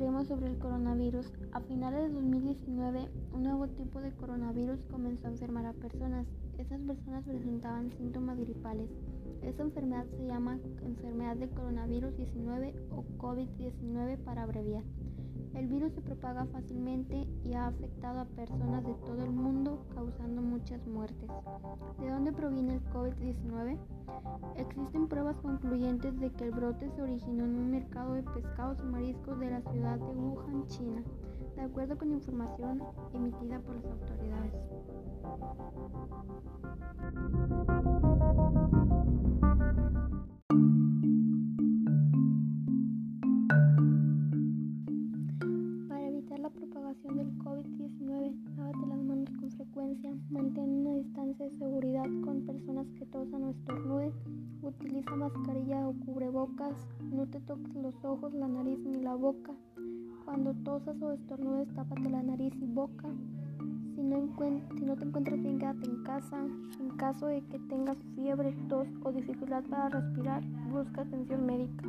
tema sobre el coronavirus. A finales de 2019, un nuevo tipo de coronavirus comenzó a enfermar a personas. Esas personas presentaban síntomas gripales. Esta enfermedad se llama enfermedad de coronavirus 19 o COVID-19 para abreviar. El virus se propaga fácilmente y ha afectado a personas de todo el mundo, ¿De dónde proviene el COVID-19? Existen pruebas concluyentes de que el brote se originó en un mercado de pescados y mariscos de la ciudad de Wuhan, China, de acuerdo con información emitida por las autoridades. del COVID-19, lávate las manos con frecuencia, mantén una distancia de seguridad con personas que tosan o estornuden, utiliza mascarilla o cubrebocas, no te toques los ojos, la nariz ni la boca. Cuando tosas o estornudes, tápate la nariz y boca. Si no, si no te encuentras bien, quédate en casa. En caso de que tengas fiebre, tos o dificultad para respirar, busca atención médica.